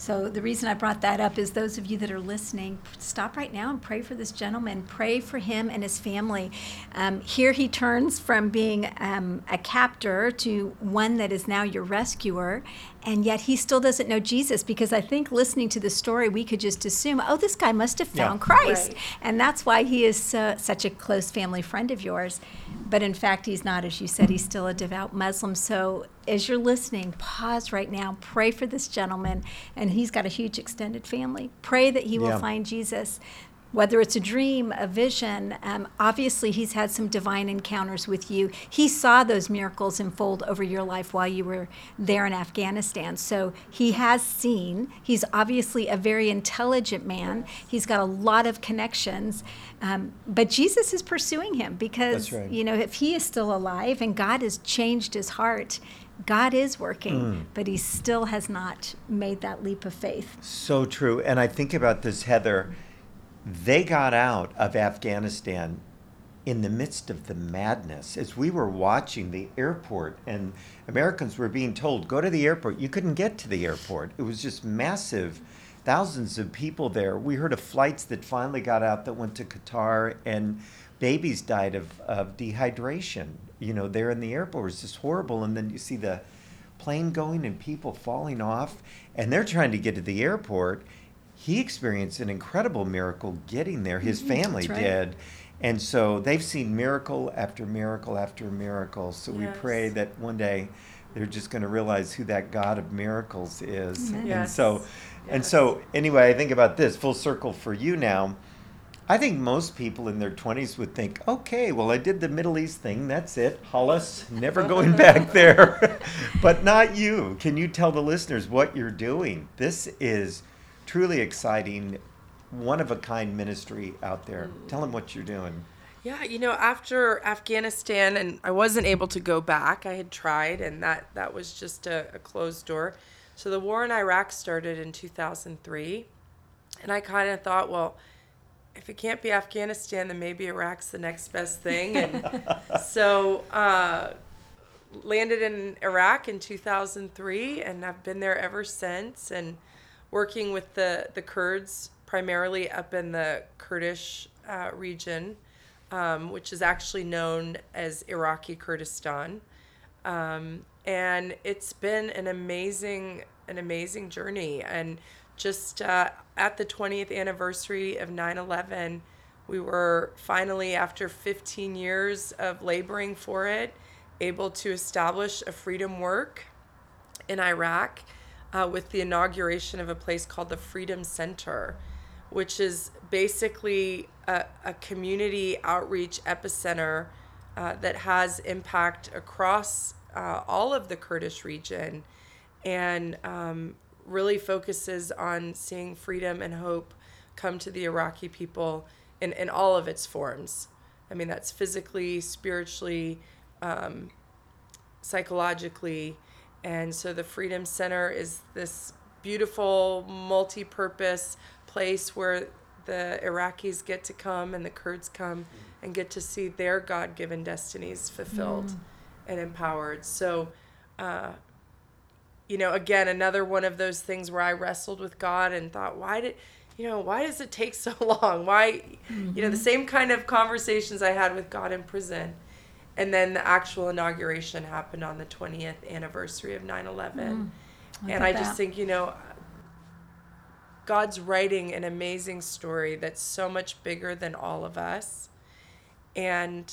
So the reason I brought that up is those of you that are listening, stop right now and pray for this gentleman. Pray for him and his family. Um, here he turns from being um, a captor to one that is now your rescuer, and yet he still doesn't know Jesus because I think listening to the story, we could just assume, oh, this guy must have Yeah. found Christ, Right. and that's why he is uh, such a close family friend of yours. But in fact, he's not, as you said, he's still a devout Muslim. So as you're listening, pause right now, pray for this gentleman, and he's got a huge extended family. Pray that he will Yeah. find Jesus. Whether it's a dream, a vision, um, obviously he's had some divine encounters with you. He saw those miracles unfold over your life while you were there in Afghanistan. So he has seen. He's obviously a very intelligent man. He's got a lot of connections. Um, but Jesus is pursuing him because, right. you know, if he is still alive and God has changed his heart, God is working, Mm. but he still has not made that leap of faith. So true. And I think about this, Heather. They got out of Afghanistan in the midst of the madness as we were watching the airport and Americans were being told, go to the airport. You couldn't get to the airport. It was just massive. Thousands of people there. We heard of flights that finally got out that went to Qatar and babies died of, of dehydration. You know, there in the airport it was just horrible. And then you see the plane going and people falling off and they're trying to get to the airport he experienced an incredible miracle getting there his family Mm-hmm. right. did and so they've seen miracle after miracle after miracle so we pray that one day they're just going to realize who that god of miracles is Amen. and Yes. so and so anyway i think about this full circle for you now I think most people in their 20s would think, okay, well, I did the Middle East thing. That's it. Hollis, never going <laughs> back there. <laughs> but not you. Can you tell the listeners what you're doing? This is truly exciting, one of a kind ministry out there. Tell them what you're doing. Yeah, you know, after Afghanistan, and I wasn't able to go back. I had tried, and that that was just a, a closed door. So the war in Iraq started in 2003, and I kind of thought, well, if it can't be Afghanistan, then maybe Iraq's the next best thing. And <laughs> so uh, landed in Iraq in 2003, and I've been there ever since. And working with the the Kurds primarily up in the Kurdish uh, region, um, which is actually known as Iraqi Kurdistan. Um, and it's been an amazing an amazing journey and just uh, at the 20th anniversary of 9-11 we were finally after 15 years of laboring for it able to establish a freedom work in Iraq uh, with the inauguration of a place called the Freedom Center, which is basically a, a community outreach epicenter uh, that has impact across uh, all of the Kurdish region and um, really focuses on seeing freedom and hope come to the Iraqi people in, in all of its forms. I mean, that's physically, spiritually, um, psychologically. And so the Freedom Center is this beautiful, multi purpose place where the Iraqis get to come and the Kurds come and get to see their God given destinies fulfilled and empowered. So, uh, you know, again, another one of those things where I wrestled with God and thought, why did, you know, why does it take <laughs> so long? Why, you know, the same kind of conversations I had with God in prison. And then the actual inauguration happened on the 20th anniversary of 9 11. Hmm. Look And I that. just think, you know, God's writing an amazing story that's so much bigger than all of us. And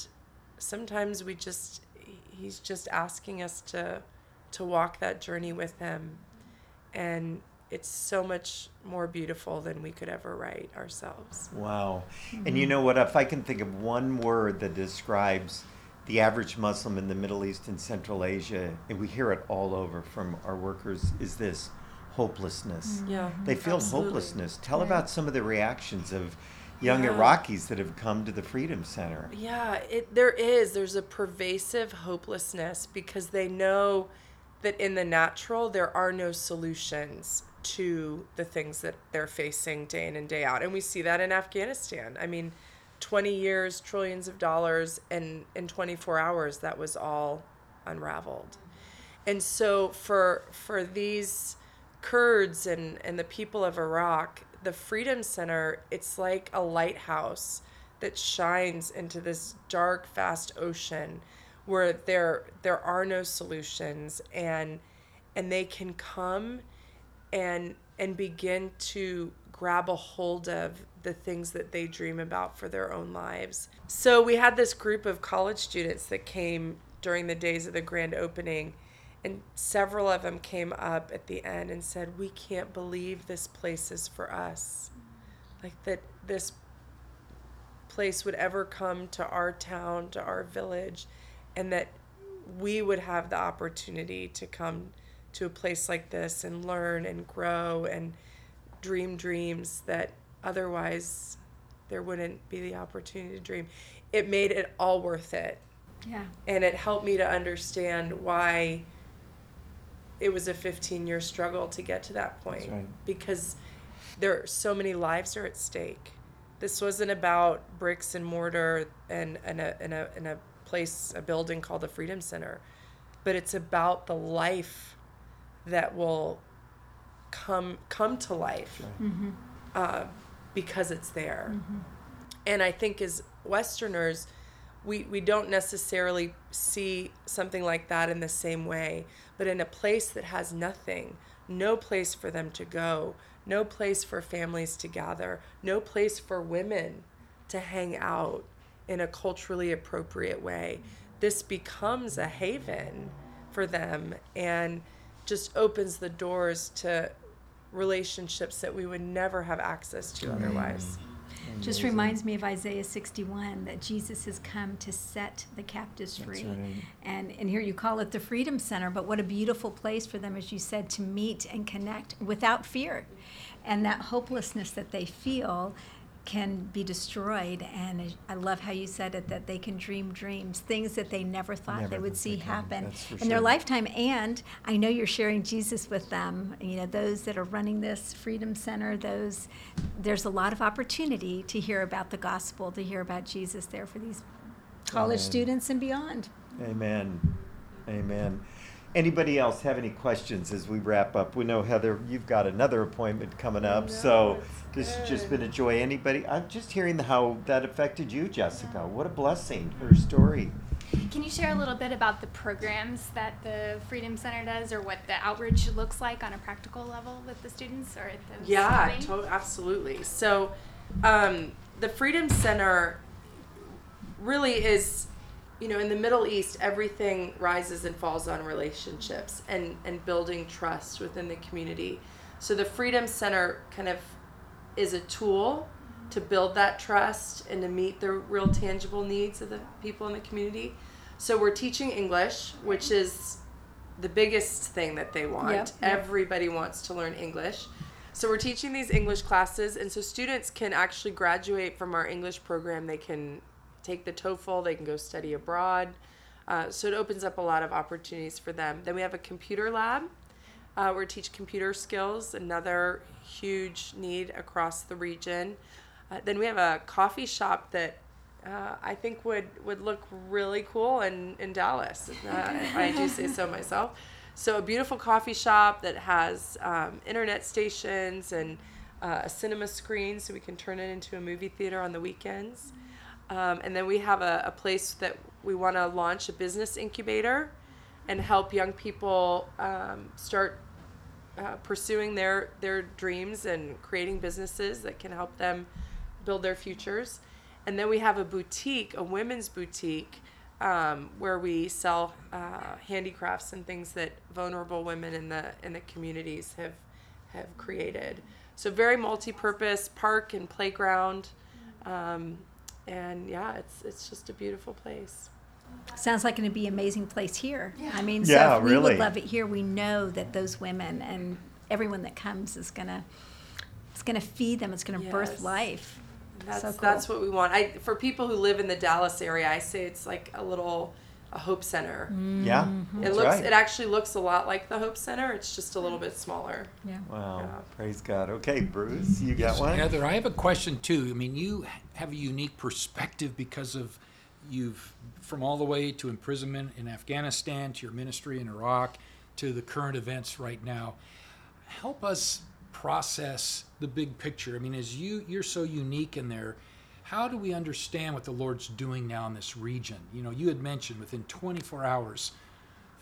sometimes we just he's just asking us to to walk that journey with him. And it's so much more beautiful than we could ever write ourselves. Wow. And hmm. you know what? If I can think of one word that describes the average Muslim in the Middle East and Central Asia, and we hear it all over from our workers, is this hopelessness. Mm-hmm. Yeah. They feel absolutely. hopelessness. Tell Yeah. about some of the reactions of young Yeah. Iraqis that have come to the Freedom Center. Yeah, it there is. There's a pervasive hopelessness because they know that in the natural there are no solutions to the things that they're facing day in and day out. And we see that in Afghanistan. I mean, 20 years, trillions of dollars and in 24 hours that was all unraveled. And so for for these Kurds and, and the people of Iraq, the Freedom Center, it's like a lighthouse that shines into this dark, vast ocean where there there are no solutions and and they can come and and begin to grab a hold of the things that they dream about for their own lives. So we had this group of college students that came during the days of the grand opening and several of them came up at the end and said, "We can't believe this place is for us." Like that this place would ever come to our town, to our village, and that we would have the opportunity to come to a place like this and learn and grow and dream dreams that otherwise there wouldn't be the opportunity to dream. It made it all worth it. Yeah. And it helped me to understand why it was a 15 year struggle to get to that point right. because there are so many lives are at stake. This wasn't about bricks and mortar and, and, a, and, a, and a place, a building called the Freedom Center, but it's about the life that will come come to life uh, because it's there. And I think as Westerners, we, we don't necessarily see something like that in the same way, but in a place that has nothing, no place for them to go, no place for families to gather, no place for women to hang out in a culturally appropriate way. This becomes a haven for them and just opens the doors to relationships that we would never have access to otherwise. Just reminds me of Isaiah 61 that Jesus has come to set the captives free. right. And and here you call it the Freedom Center, but what a beautiful place for them as you said to meet and connect without fear. And that hopelessness that they feel can be destroyed and I love how you said it that they can dream dreams, things that they never thought Never they would see they happen That's for in their lifetime and I know you're sharing Jesus with them. You know, those that are running this Freedom Center, those there's a lot of opportunity to hear about the gospel, to hear about Jesus there for these college Amen. students and beyond. Amen. Amen. Anybody else have any questions as we wrap up? We know Heather, you've got another appointment coming up, so this has just been a joy. Anybody? I'm just hearing how that affected you, Jessica. What a blessing. Her story. Can you share a little bit about the programs that the Freedom Center does or what the outreach looks like on a practical level with the students or at the Yeah, setting? to- absolutely. So, um, the Freedom Center really is, you know, in the Middle East, everything rises and falls on relationships and, and building trust within the community. So, the Freedom Center kind of is a tool to build that trust and to meet the real tangible needs of the people in the community. So, we're teaching English, which is the biggest thing that they want. Yep, yep. Everybody wants to learn English. So we're teaching these English classes, and so students can actually graduate from our English program. They can take the TOEFL, they can go study abroad. Uh, so it opens up a lot of opportunities for them. Then we have a computer lab uh, where we teach computer skills, another huge need across the region. Uh, then we have a coffee shop that uh, I think would, would look really cool in, in Dallas, uh, if I do say so <laughs> myself. So, a beautiful coffee shop that has um, internet stations and uh, a cinema screen so we can turn it into a movie theater on the weekends. Um, and then we have a, a place that we want to launch a business incubator and help young people um, start uh, pursuing their their dreams and creating businesses that can help them build their futures. And then we have a boutique, a women's boutique, um, where we sell uh, handicrafts and things that vulnerable women in the in the communities have have created. So very multi-purpose park and playground, um, and yeah, it's it's just a beautiful place. Sounds like going to be an amazing place here. I mean, Yeah, so if we really. would love it here. We know that those women and everyone that comes is going to it's going to feed them. It's going to birth life. That's So cool. that's what we want. I for people who live in the Dallas area, I say it's like a little a Hope Center. Mm-hmm. Yeah, It that's looks right. it actually looks a lot like the Hope Center. It's just a little bit smaller. Yeah. Wow, Yeah. praise God. Okay, Bruce, you got one? Heather, I have a question too. I mean, you have a unique perspective because of you've from all the way to imprisonment in Afghanistan to your ministry in Iraq to the current events right now. Help us process the big picture. I mean, as you you're so unique in there, how do we understand what the Lord's doing now in this region? You know, you had mentioned within 24 hours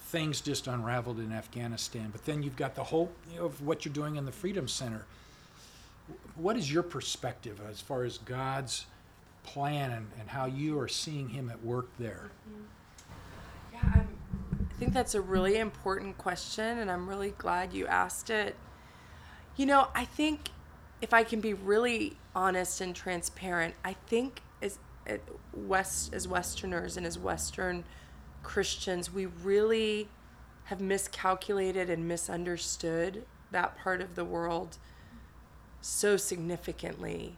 things just unraveled in Afghanistan, but then you've got the hope of what you're doing in the Freedom Center what is your perspective as far as God's plan and, and how you are seeing Him at work there? Mm-hmm. Yeah, I'm, I think that's a really important question, and I'm really glad you asked it. You know, I think if I can be really honest and transparent, I think as West as Westerners and as Western Christians, we really have miscalculated and misunderstood that part of the world so significantly.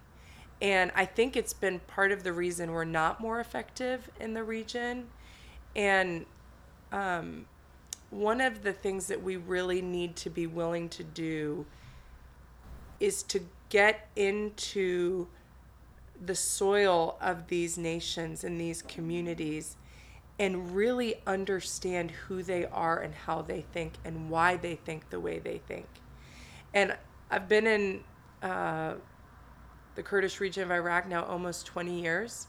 And I think it's been part of the reason we're not more effective in the region. And um, one of the things that we really need to be willing to do is to get into the soil of these nations and these communities and really understand who they are and how they think and why they think the way they think. And I've been in uh, the Kurdish region of Iraq now almost 20 years.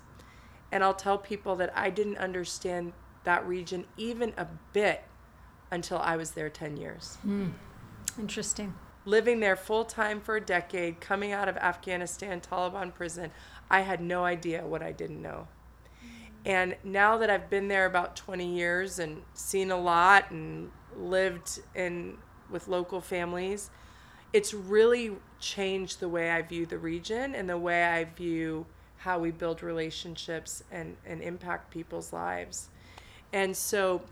And I'll tell people that I didn't understand that region even a bit until I was there 10 years. Hmm. Interesting. Living there full time for a decade, coming out of Afghanistan, Taliban prison, I had no idea what I didn't know. And now that I've been there about 20 years and seen a lot and lived in with local families, it's really changed the way I view the region and the way I view how we build relationships and, and impact people's lives. And so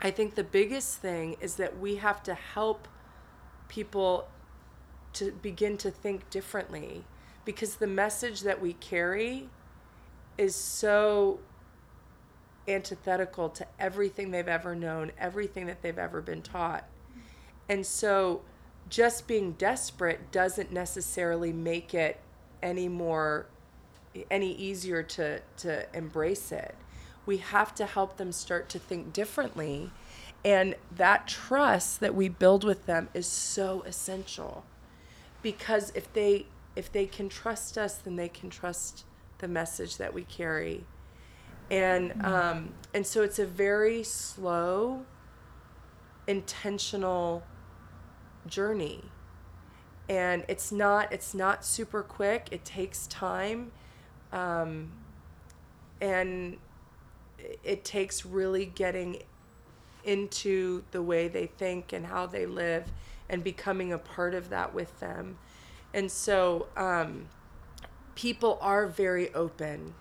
I think the biggest thing is that we have to help people to begin to think differently because the message that we carry is so antithetical to everything they've ever known, everything that they've ever been taught. And so just being desperate doesn't necessarily make it any more any easier to to embrace it. We have to help them start to think differently. And that trust that we build with them is so essential. Because if they if they can trust us, then they can trust the message that we carry. And um, and so it's a very slow, intentional journey. And it's not it's not super quick. It takes time. Um, and it- takes really getting into the way they think and how they live and becoming a part of that with them. And so um, people are very open.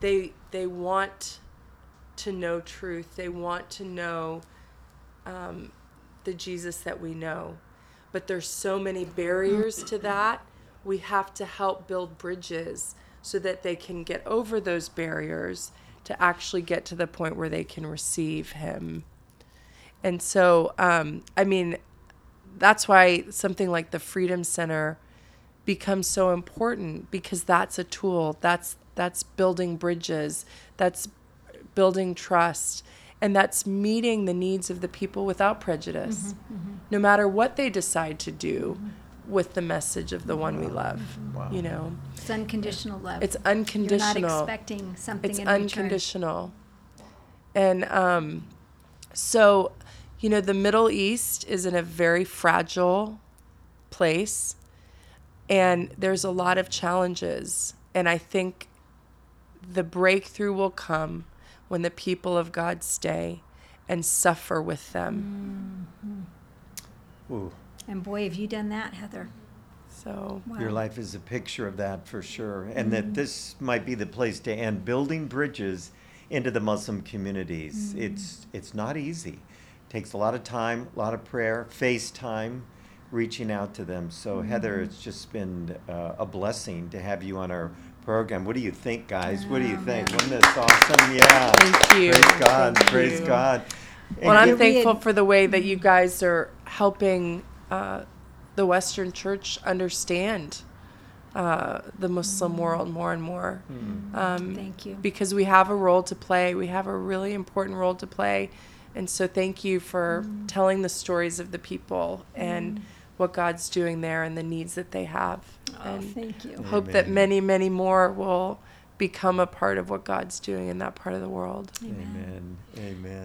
They they want to know truth. They want to know um, the jesus that we know but there's so many barriers to that. We have to help build bridges so that they can get over those barriers to actually get to the point where they can receive Him. And so, um, I mean, that's why something like the Freedom Center becomes so important because that's a tool. That's that's building bridges. That's building trust and that's meeting the needs of the people without prejudice no matter what they decide to do with the message of the one we love you know It's unconditional love. it's unconditional. You're unconditional not expecting something it's in return. unconditional and um so you know, the Middle East is in a very fragile place and there's a lot of challenges. And I think the breakthrough will come when the people of God stay and suffer with them. Mm-hmm. Ooh, And boy, have you done that, Heather. So, Wow. your life is a picture of that for sure. And that mm-hmm. this might be the place to end building bridges into the Muslim communities. Mm-hmm. It's it's not easy. It takes a lot of time, a lot of prayer, FaceTime, reaching out to them. So Heather, it's just been uh, a blessing to have you on our program. What do you think, guys? What do you think? man. Wasn't this awesome? Yeah. Thank you. Praise God. Thank Praise you. God. well, I'm you- thankful had- for the way that you guys are helping uh, the Western Church understand uh, the Muslim world more and more. Um, Thank you. because we have a role to play. We have a really important role to play. And so thank you for telling the stories of the people and what God's doing there and the needs that they have. Oh, and thank you. hope that many, many more will become a part of what God's doing in that part of the world. Amen. Amen.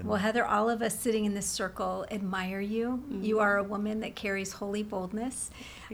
Well, Heather, all of us sitting in this circle admire you. You are a woman that carries holy boldness.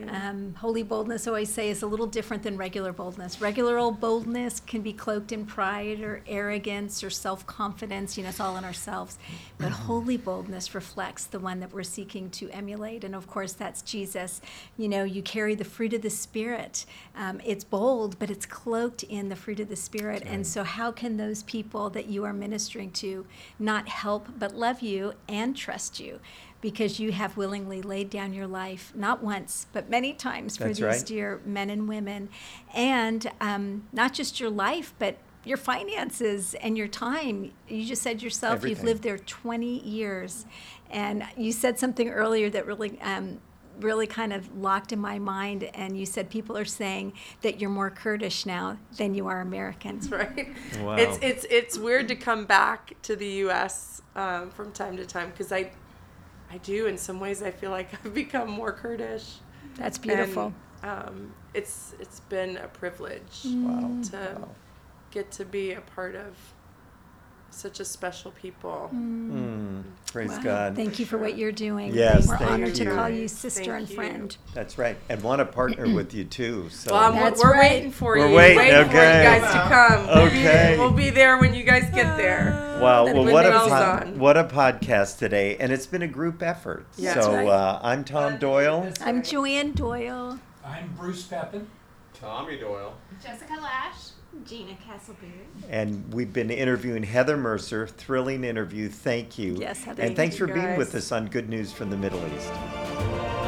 Um, holy boldness, I always say, is a little different than regular boldness. Regular old boldness can be cloaked in pride or arrogance or self confidence. You know, it's all in ourselves. But holy boldness reflects the one that we're seeking to emulate. And of course, that's Jesus. You know, you carry the fruit of the Spirit. Um, it's bold, but it's cloaked in the fruit of the Spirit. And so, how can those people that you are ministering to not help but love you and trust you? Because you have willingly laid down your life, not once, but many times for That's these right. dear men and women. And um, not just your life, but your finances and your time. You just said yourself you've lived there 20 years. And you said something earlier that really. Um, really kind of locked in my mind and you said people are saying that you're more Kurdish now than you are American. Right? Wow. It's it's it's weird to come back to the U.S. Um, from time to time because I I do in some ways I feel like <laughs> I've become more Kurdish. That's beautiful. And, um, it's it's been a privilege wow. to get to be a part of such a special people. Mm, praise Wow. God. Thank you for what you're doing. Yes, We're thank honored you. to call you sister Thank and you. friend. That's right. And want to partner with you too. So Well, I'm, That's we're right. waiting for We're you. waiting, for you guys to come. We'll Okay. Be, we'll be there when you guys get there. Wow, With well, what a pod, what a podcast today, and it's been a group effort. Yeah. so right. uh, I'm Tom Doyle. I'm Joanne Doyle. I'm Bruce Pepin. Tommy Doyle. Jessica Lash. Gina Castleberry. And we've been interviewing Heather Mercer. Thrilling interview. Thank you. Yes, Heather. And thanks you, for being with us on Good News from the Middle East.